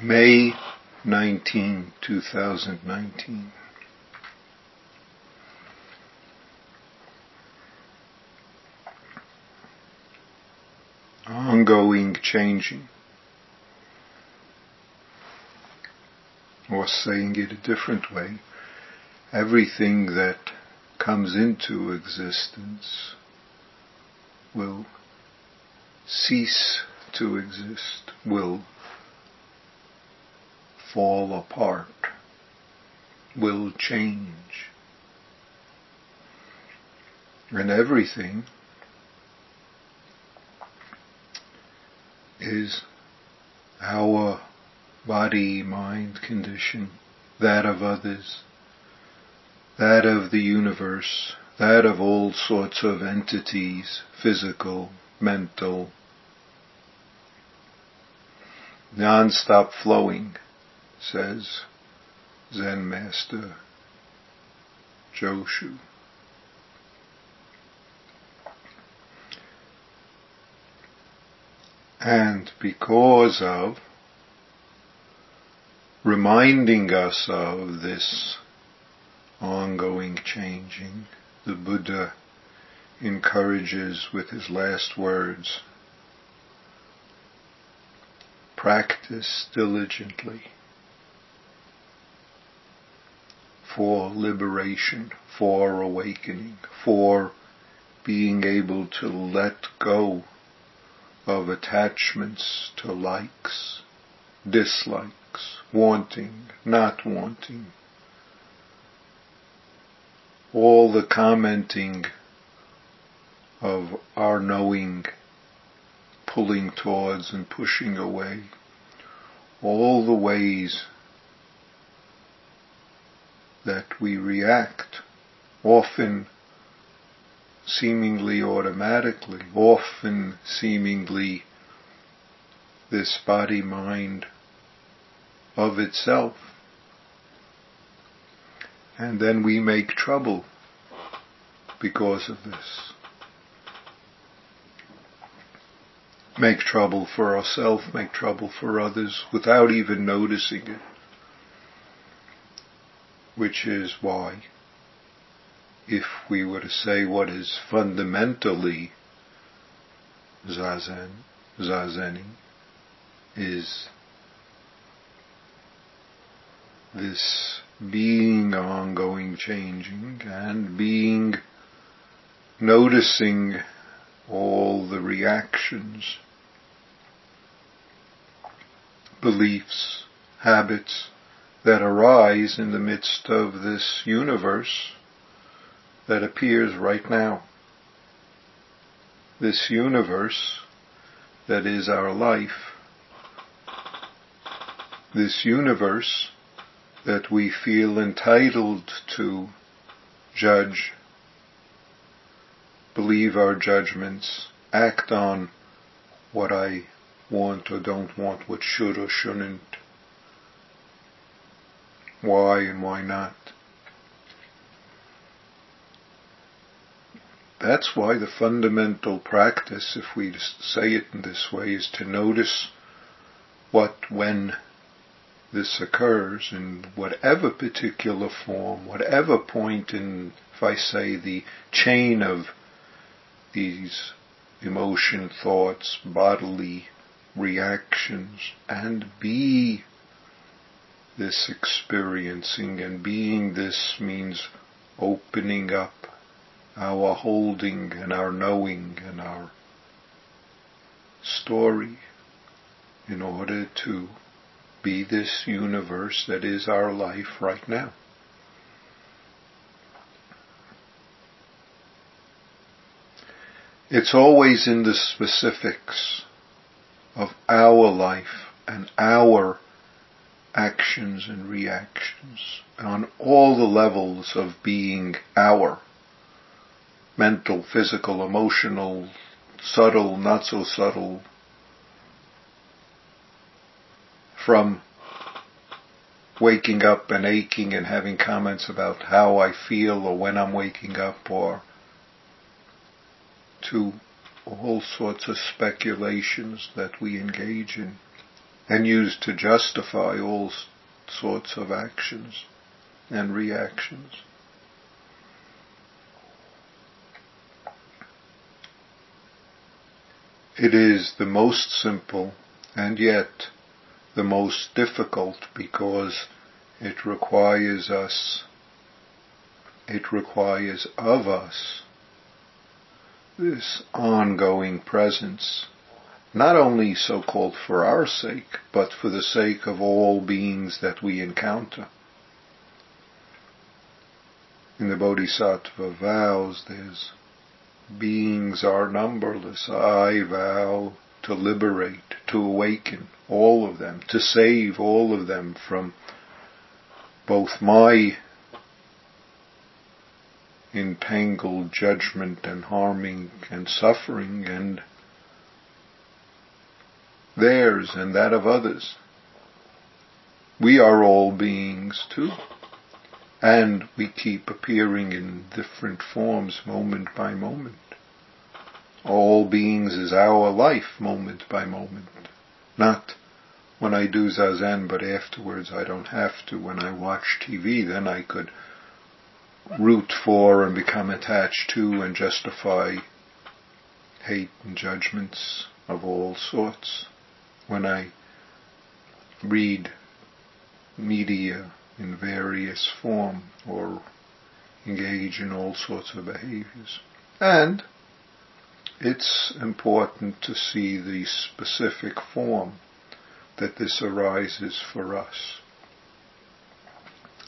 May 19, 2019. Ongoing changing. Or saying it a different way, everything that comes into existence will cease to exist, will fall apart, will change. And everything is our body mind condition, that of others, that of the universe, that of all sorts of entities, physical, mental, non-stop flowing says Zen Master Joshu. And because of reminding us of this ongoing changing, the Buddha encourages with his last words, practice diligently for liberation, for awakening, for being able to let go of attachments to likes, dislikes, wanting, not wanting. All the commenting of our knowing, pulling towards and pushing away. All the ways that we react, often seemingly automatically, often seemingly this body mind of itself. And then we make trouble because of this. Make trouble for ourselves, make trouble for others without even noticing it which is why if we were to say what is fundamentally zazen, zazening, is this being ongoing changing and being noticing all the reactions, beliefs, habits, that arise in the midst of this universe that appears right now. This universe that is our life. This universe that we feel entitled to judge, believe our judgments, act on what I want or don't want, what should or shouldn't why and why not. That's why the fundamental practice, if we say it in this way, is to notice what, when this occurs in whatever particular form, whatever point in, if I say, the chain of these emotion, thoughts, bodily reactions, and be this experiencing and being this means opening up our holding and our knowing and our story in order to be this universe that is our life right now. It's always in the specifics of our life and our actions and reactions on all the levels of being our. Mental, physical, emotional, subtle, not so subtle, from waking up and aching and having comments about how I feel or when I'm waking up or to all sorts of speculations that we engage in and used to justify all sorts of actions and reactions. It is the most simple and yet the most difficult because it requires us, it requires of us this ongoing presence, not only so-called for our sake, but for the sake of all beings that we encounter. In the Bodhisattva vows, there's beings are numberless. I vow to liberate, to awaken all of them, to save all of them from both my entangled judgment and harming and suffering and theirs and that of others. We are all beings too. And we keep appearing in different forms moment by moment. All beings is our life moment by moment. Not when I do zazen, but afterwards I don't have to. When I watch TV, then I could root for and become attached to and justify hate and judgments of all sorts. When I read media in various form or engage in all sorts of behaviors. And it's important to see the specific form that this arises for us.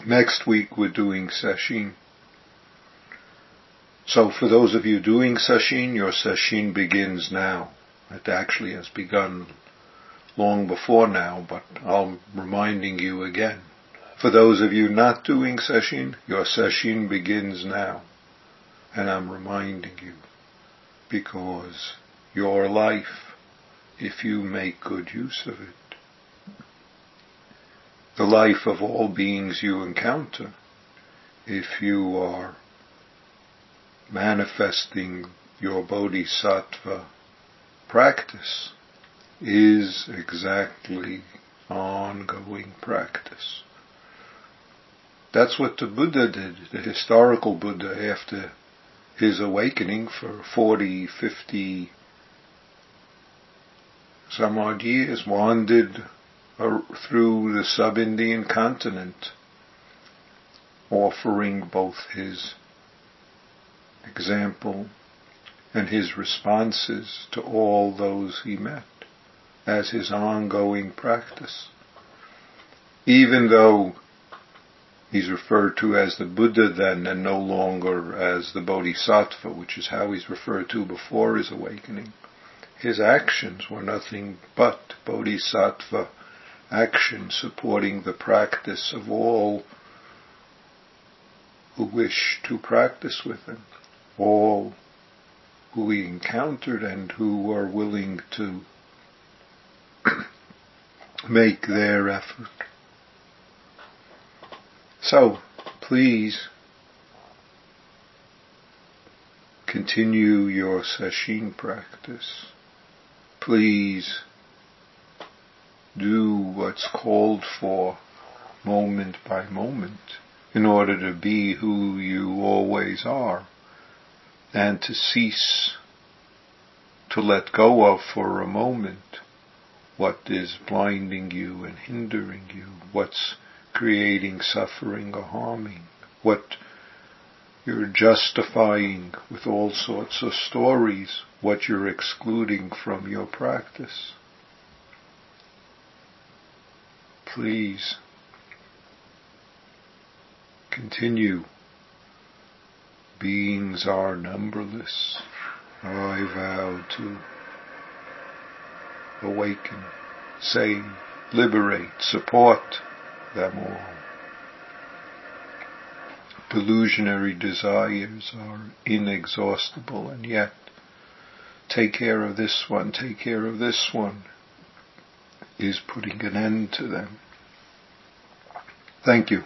Next week we're doing sesshin. So for those of you doing sesshin, your sesshin begins now. It actually has begun long before now, but I'm reminding you again. For those of you not doing sesshin, your sesshin begins now. And I'm reminding you, because your life, if you make good use of it, the life of all beings you encounter, if you are manifesting your bodhisattva practice, is exactly ongoing practice. That's what the Buddha did, the historical Buddha after his awakening for 40, 50 some odd years, wandered through the sub-Indian continent, offering both his example and his responses to all those he met as his ongoing practice. Even though he's referred to as the Buddha then and no longer as the Bodhisattva, which is how he's referred to before his awakening, his actions were nothing but Bodhisattva action supporting the practice of all who wish to practice with him, all who he encountered and who were willing to make their effort. So, please continue your sesshin practice. Please do what's called for moment by moment in order to be who you always are and to cease to let go of for a moment what is blinding you and hindering you, what's creating suffering or harming, what you're justifying with all sorts of stories, what you're excluding from your practice. Please continue. Beings are numberless. I vow to awaken, save, liberate, support them all. Delusionary desires are inexhaustible and yet take care of this one, take care of this one is putting an end to them. Thank you.